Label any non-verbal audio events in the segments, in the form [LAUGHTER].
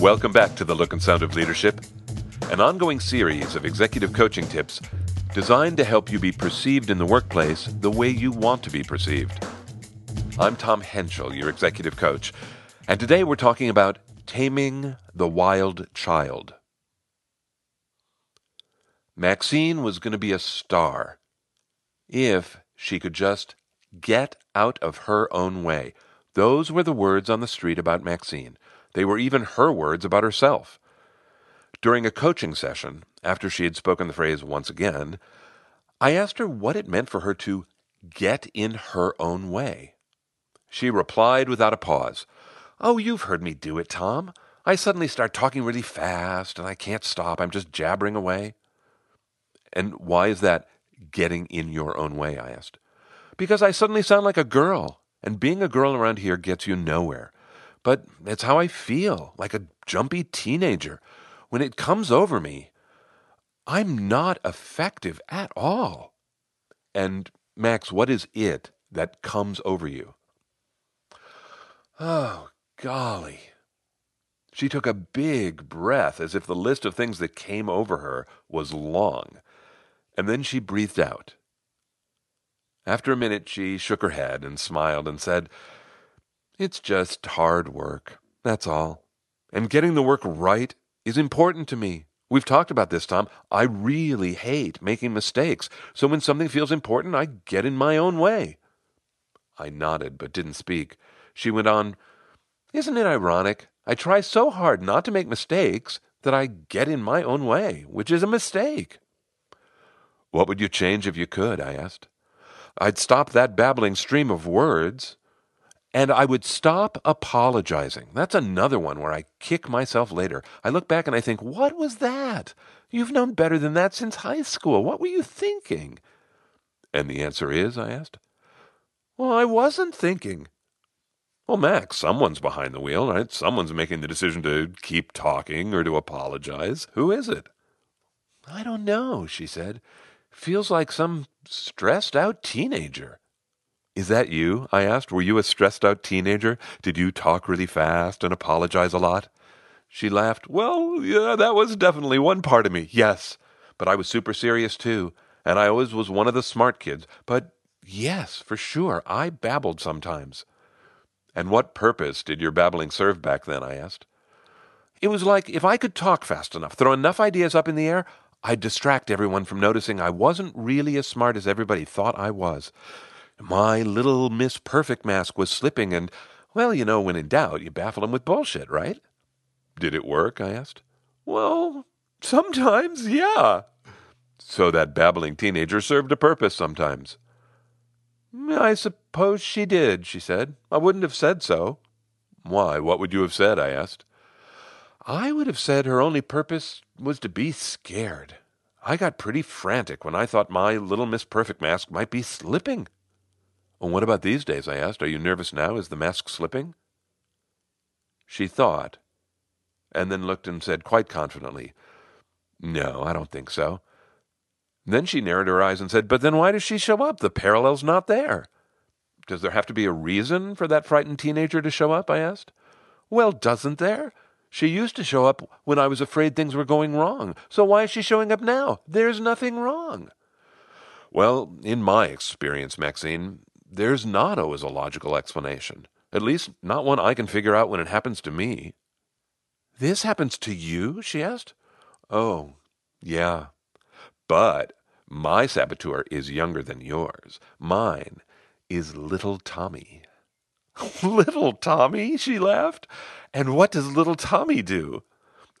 Welcome back to The Look and Sound of Leadership, an ongoing series of executive coaching tips designed to help you be perceived in the workplace the way you want to be perceived. I'm Tom Henschel, your executive coach, and today we're talking about taming the wild child. Maxine was going to be a star if she could just get out of her own way. Those were the words on the street about Maxine. They were even her words about herself. During a coaching session, after she had spoken the phrase once again, I asked her what it meant for her to get in her own way. She replied without a pause, Oh, you've heard me do it, Tom. I suddenly start talking really fast and I can't stop. I'm just jabbering away. And why is that getting in your own way? I asked. Because I suddenly sound like a girl, and being a girl around here gets you nowhere. But it's how I feel, like a jumpy teenager. When it comes over me, I'm not effective at all. And, Max, what is it that comes over you? Oh, golly. She took a big breath as if the list of things that came over her was long, and then she breathed out. After a minute, she shook her head and smiled and said, It's just hard work, that's all. And getting the work right is important to me. We've talked about this, Tom. I really hate making mistakes, so when something feels important, I get in my own way. I nodded, but didn't speak. She went on, Isn't it ironic? I try so hard not to make mistakes that I get in my own way, which is a mistake. What would you change if you could? I asked. I'd stop that babbling stream of words, and I would stop apologizing. That's another one where I kick myself later. I look back and I think, what was that? You've known better than that since high school. What were you thinking? And the answer is, I asked. Well, I wasn't thinking. Well, Max, someone's behind the wheel, right? Someone's making the decision to keep talking or to apologize. Who is it? I don't know, she said. Feels like some stressed out teenager. Is that you? I asked. Were you a stressed out teenager? Did you talk really fast and apologize a lot? She laughed. Well, yeah, that was definitely one part of me, yes. But I was super serious too, and I always was one of the smart kids. But yes, for sure, I babbled sometimes. And what purpose did your babbling serve back then? I asked. It was like if I could talk fast enough, throw enough ideas up in the air, I'd distract everyone from noticing I wasn't really as smart as everybody thought I was. My little Miss Perfect mask was slipping, and, well, you know, when in doubt, you baffle 'em with bullshit, right? Did it work? I asked. Well, sometimes, yeah. So that babbling teenager served a purpose sometimes. I suppose she did, she said. I wouldn't have said so. Why, what would you have said? I asked. I would have said her only purpose was to be scared. I got pretty frantic when I thought my little Miss Perfect mask might be slipping. Well, what about these days? I asked. Are you nervous now? Is the mask slipping? She thought, and then looked and said quite confidently, No, I don't think so. Then she narrowed her eyes and said, But then why does she show up? The parallel's not there. Does there have to be a reason for that frightened teenager to show up? I asked. Well, doesn't there? She used to show up when I was afraid things were going wrong. So why is she showing up now? There's nothing wrong. Well, in my experience, Maxine, there's not always a logical explanation. At least, not one I can figure out when it happens to me. This happens to you? she asked. Oh, yeah. But my saboteur is younger than yours. Mine is little Tommy. [LAUGHS] little Tommy? She laughed. And what does little Tommy do?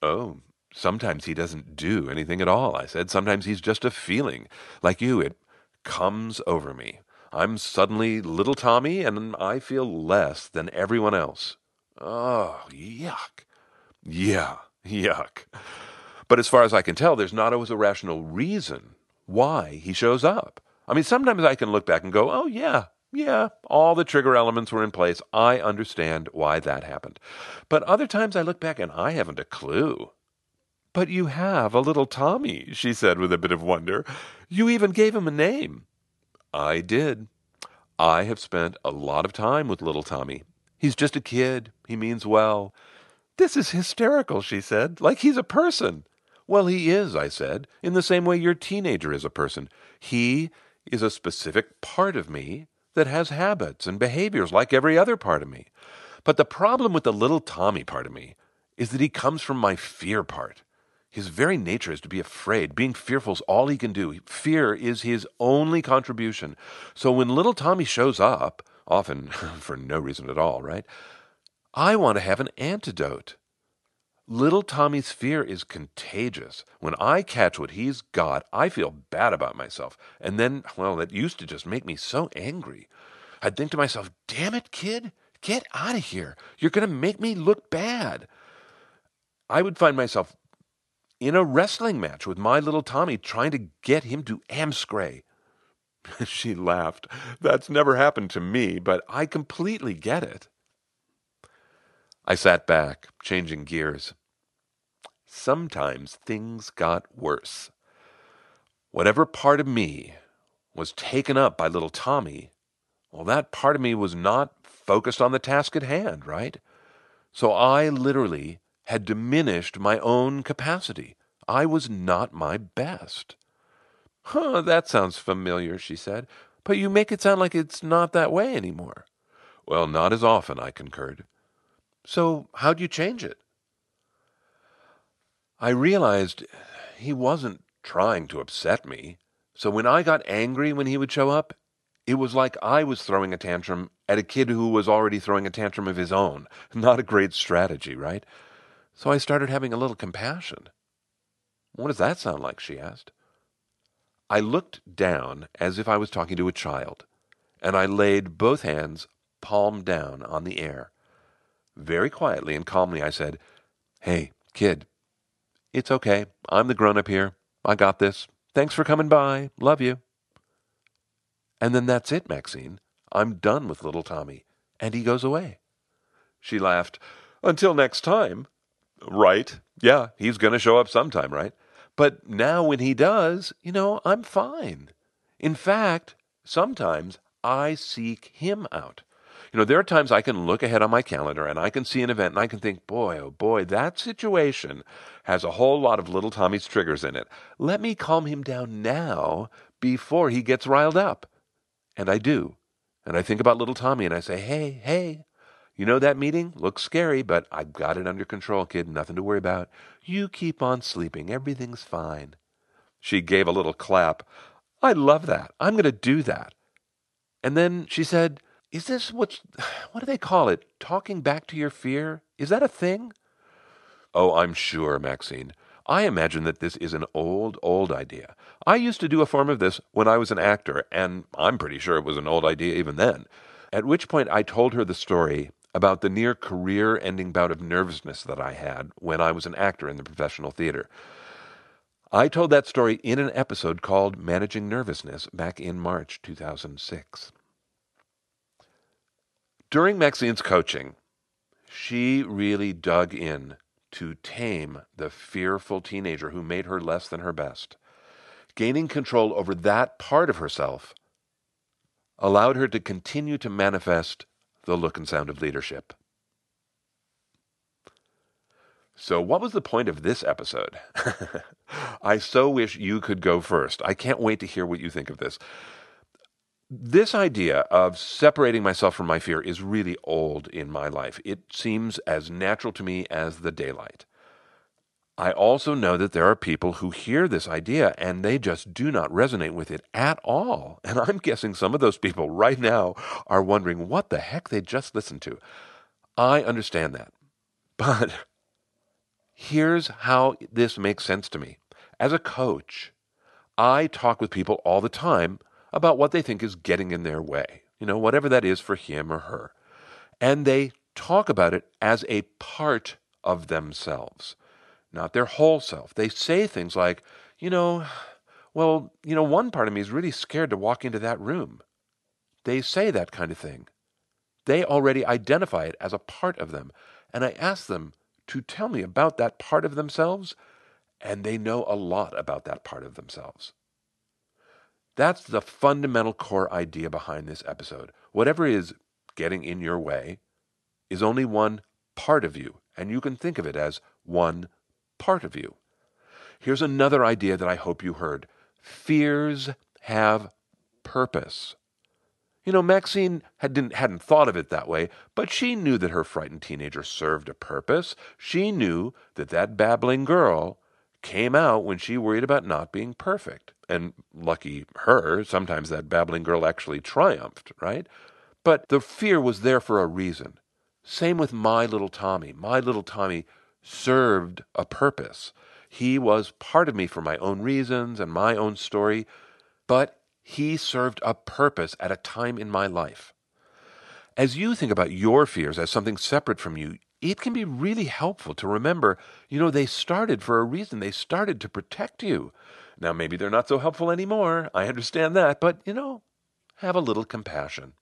Oh, sometimes he doesn't do anything at all, I said. Sometimes he's just a feeling. Like you, it comes over me. I'm suddenly little Tommy, and I feel less than everyone else. Oh, yuck. Yeah, yuck. But as far as I can tell, there's not always a rational reason why he shows up. I mean, sometimes I can look back and go, oh, yeah, yeah, all the trigger elements were in place. I understand why that happened. But other times I look back and I haven't a clue. But you have a little Tommy, she said with a bit of wonder. You even gave him a name. I did. I have spent a lot of time with little Tommy. He's just a kid. He means well. This is hysterical, she said, like he's a person. Well, he is, I said, in the same way your teenager is a person. He is a specific part of me that has habits and behaviors like every other part of me. But the problem with the little Tommy part of me is that he comes from my fear part. His very nature is to be afraid. Being fearful is all he can do. Fear is his only contribution. So when little Tommy shows up, often [LAUGHS] for no reason at all, right? I want to have an antidote. Little Tommy's fear is contagious. When I catch what he's got, I feel bad about myself. And then, well, it used to just make me so angry. I'd think to myself, damn it, kid, get out of here. You're going to make me look bad. I would find myself in a wrestling match with my little Tommy trying to get him to amscray. [LAUGHS] she laughed. That's never happened to me, but I completely get it. I sat back, changing gears. Sometimes things got worse. Whatever part of me was taken up by little Tommy, well, that part of me was not focused on the task at hand, right? So I literally had diminished my own capacity. I was not my best. Huh, that sounds familiar, she said, but you make it sound like it's not that way anymore. Well, not as often, I concurred. So, how'd you change it? I realized he wasn't trying to upset me. So when I got angry when he would show up, it was like I was throwing a tantrum at a kid who was already throwing a tantrum of his own. [LAUGHS] Not a great strategy, right? So I started having a little compassion. What does that sound like? she asked. I looked down as if I was talking to a child, and I laid both hands palm down on the air. Very quietly and calmly, I said, Hey, kid, it's okay. I'm the grown up here. I got this. Thanks for coming by. Love you. And then that's it, Maxine. I'm done with little Tommy. And he goes away. She laughed. Until next time. Right. Yeah, he's going to show up sometime, right? But now when he does, you know, I'm fine. In fact, sometimes I seek him out. You know, there are times I can look ahead on my calendar and I can see an event and I can think, boy, oh boy, that situation has a whole lot of little Tommy's triggers in it. Let me calm him down now before he gets riled up. And I do. And I think about little Tommy and I say, hey, hey, you know that meeting? Looks scary, but I've got it under control, kid. Nothing to worry about. You keep on sleeping. Everything's fine. She gave a little clap. I love that. I'm going to do that. And then she said, is this what's, [SIGHS] what do they call it? Talking back to your fear? Is that a thing? Oh, I'm sure, Maxine. I imagine that this is an old, old idea. I used to do a form of this when I was an actor, and I'm pretty sure it was an old idea even then. At which point I told her the story about the near career ending bout of nervousness that I had when I was an actor in the professional theater. I told that story in an episode called Managing Nervousness back in March 2006. During Maxine's coaching, she really dug in to tame the fearful teenager who made her less than her best. Gaining control over that part of herself allowed her to continue to manifest the look and sound of leadership. So, what was the point of this episode? [LAUGHS] I so wish you could go first. I can't wait to hear what you think of this. This idea of separating myself from my fear is really old in my life. It seems as natural to me as the daylight. I also know that there are people who hear this idea and they just do not resonate with it at all. [LAUGHS] And I'm guessing some of those people right now are wondering what the heck they just listened to. I understand that. [LAUGHS] But here's how this makes sense to me. As a coach, I talk with people all the time about what they think is getting in their way, you know, whatever that is for him or her. And they talk about it as a part of themselves, not their whole self. They say things like, you know, well, you know, one part of me is really scared to walk into that room. They say that kind of thing. They already identify it as a part of them. And I ask them to tell me about that part of themselves, and they know a lot about that part of themselves. That's the fundamental core idea behind this episode. Whatever is getting in your way is only one part of you and you can think of it as one part of you. Here's another idea that I hope you heard fears have purpose. You know, Maxine had, hadn't thought of it that way, but she knew that her frightened teenager served a purpose. She knew that that babbling girl came out when she worried about not being perfect. And lucky her, sometimes that babbling girl actually triumphed, right? But the fear was there for a reason. Same with my little Tommy. My little Tommy served a purpose. He was part of me for my own reasons and my own story, but he served a purpose at a time in my life. As you think about your fears as something separate from you, it can be really helpful to remember, you know, they started for a reason. They started to protect you. Now, maybe they're not so helpful anymore. I understand that. But, you know, have a little compassion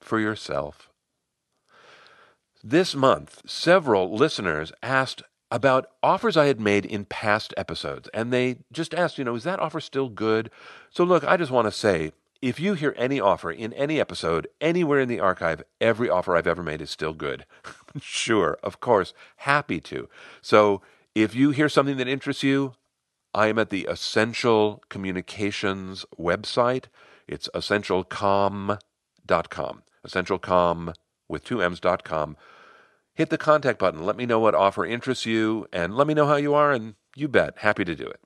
for yourself. This month, several listeners asked about offers I had made in past episodes. And they just asked, you know, is that offer still good? So, look, I just want to say if you hear any offer in any episode, anywhere in the archive, every offer I've ever made is still good. [LAUGHS] sure, of course, happy to. So, if you hear something that interests you, I am at the Essential Communications website. It's essentialcomm.com. Essentialcomm with two M's.com hit the contact button. Let me know what offer interests you and let me know how you are, and you bet, happy to do it.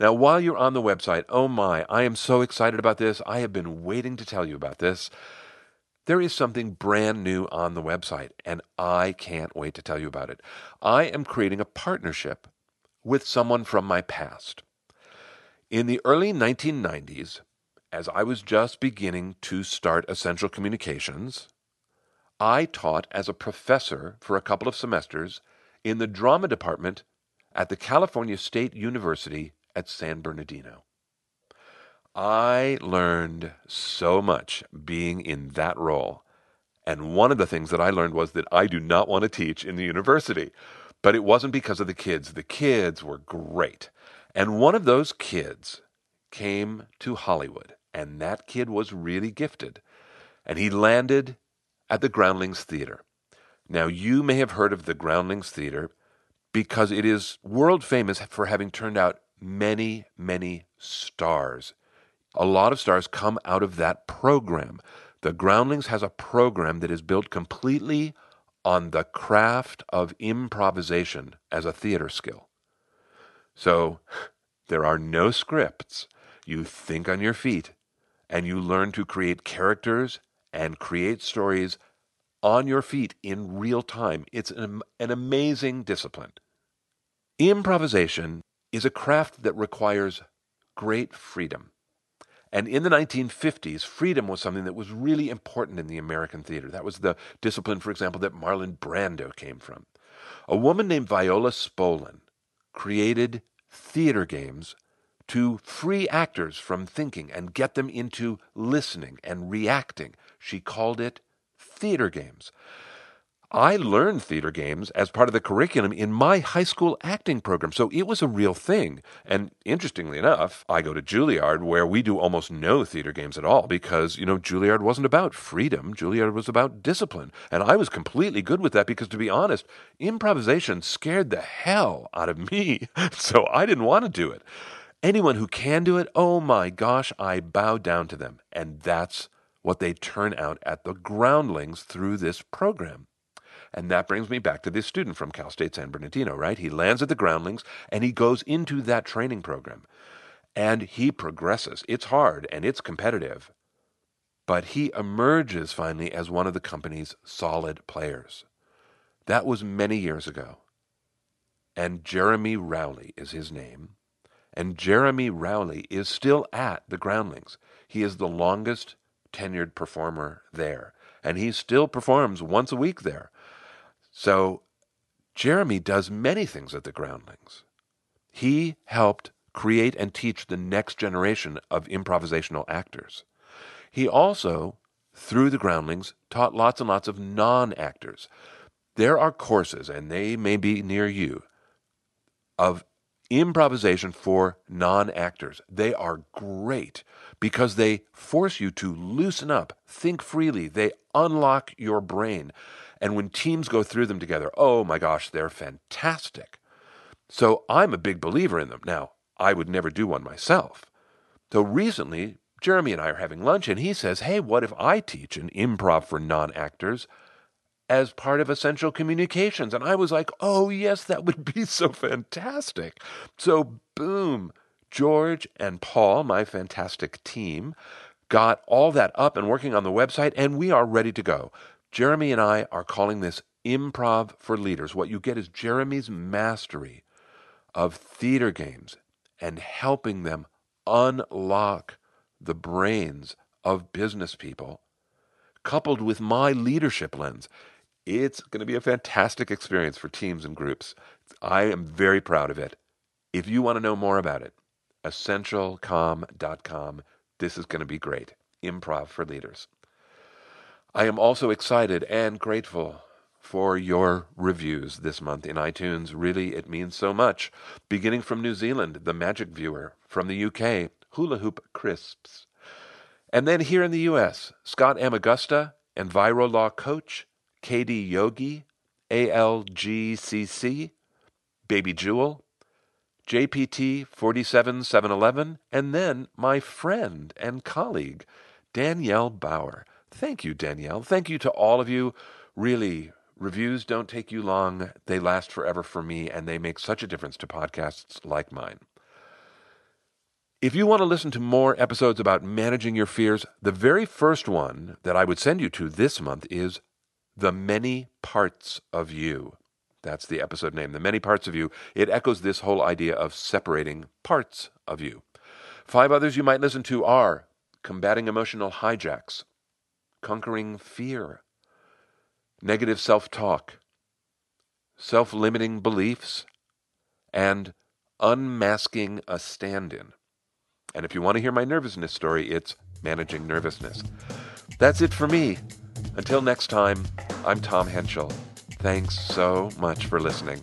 Now, while you're on the website, oh my, I am so excited about this. I have been waiting to tell you about this. There is something brand new on the website, and I can't wait to tell you about it. I am creating a partnership with someone from my past. In the early 1990s, as I was just beginning to start Essential Communications, I taught as a professor for a couple of semesters in the drama department at the California State University at San Bernardino. I learned so much being in that role. And one of the things that I learned was that I do not want to teach in the university. But it wasn't because of the kids. The kids were great. And one of those kids came to Hollywood, and that kid was really gifted. And he landed at the Groundlings Theater. Now, you may have heard of the Groundlings Theater because it is world famous for having turned out many, many stars. A lot of stars come out of that program. The Groundlings has a program that is built completely on the craft of improvisation as a theater skill. So, [LAUGHS] there are no scripts. You think on your feet and you learn to create characters and create stories on your feet in real time. It's an, an amazing discipline. Improvisation is a craft that requires great freedom. And in the 1950s, freedom was something that was really important in the American theater. That was the discipline, for example, that Marlon Brando came from. A woman named Viola Spolin created theater games to free actors from thinking and get them into listening and reacting. She called it theater games. I learned theater games as part of the curriculum in my high school acting program, so it was a real thing. And interestingly enough, I go to Juilliard where we do almost no theater games at all because, you know, Juilliard wasn't about freedom. Juilliard was about discipline. And I was completely good with that because, to be honest, improvisation scared the hell out of me. [LAUGHS] so I didn't want to do it. Anyone who can do it, oh my gosh, I bow down to them. And that's what they turn out at the groundlings through this program. And that brings me back to this student from Cal State San Bernardino, right? He lands at the groundlings and he goes into that training program. And he progresses. It's hard and it's competitive. But he emerges finally as one of the company's solid players. That was many years ago. And Jeremy Rowley is his name. And Jeremy Rowley is still at the groundlings. He is the longest tenured performer there. And he still performs once a week there. So Jeremy does many things at the Groundlings. He helped create and teach the next generation of improvisational actors. He also, through the Groundlings, taught lots and lots of non actors. There are courses, and they may be near you, of improvisation for non actors. They are great because they force you to loosen up, think freely, they unlock your brain. And when teams go through them together, oh my gosh, they're fantastic. So I'm a big believer in them. Now, I would never do one myself. So recently, Jeremy and I are having lunch, and he says, Hey, what if I teach an improv for non actors as part of essential communications? And I was like, Oh, yes, that would be [LAUGHS] so fantastic. So, boom, George and Paul, my fantastic team, got all that up and working on the website, and we are ready to go. Jeremy and I are calling this Improv for Leaders. What you get is Jeremy's mastery of theater games and helping them unlock the brains of business people, coupled with my leadership lens. It's going to be a fantastic experience for teams and groups. I am very proud of it. If you want to know more about it, essentialcomm.com. This is going to be great. Improv for leaders. I am also excited and grateful for your reviews this month in iTunes. Really, it means so much. Beginning from New Zealand, the Magic Viewer. From the UK, Hula Hoop Crisps. And then here in the US, Scott Amagusta, Enviro Law Coach, KD Yogi, ALGCC, Baby Jewel, JPT 47711, and then my friend and colleague, Danielle Bauer. Thank you, Danielle. Thank you to all of you. Really, reviews don't take you long. They last forever for me, and they make such a difference to podcasts like mine. If you want to listen to more episodes about managing your fears, the very first one that I would send you to this month is The Many Parts of You. That's the episode name, The Many Parts of You. It echoes this whole idea of separating parts of you. Five others you might listen to are Combating Emotional Hijacks, Conquering Fear, Negative Self Talk, Self Limiting Beliefs, and Unmasking a Stand In. And if you want to hear my nervousness story, it's Managing Nervousness. That's it for me. Until next time, I'm Tom Henschel. Thanks so much for listening.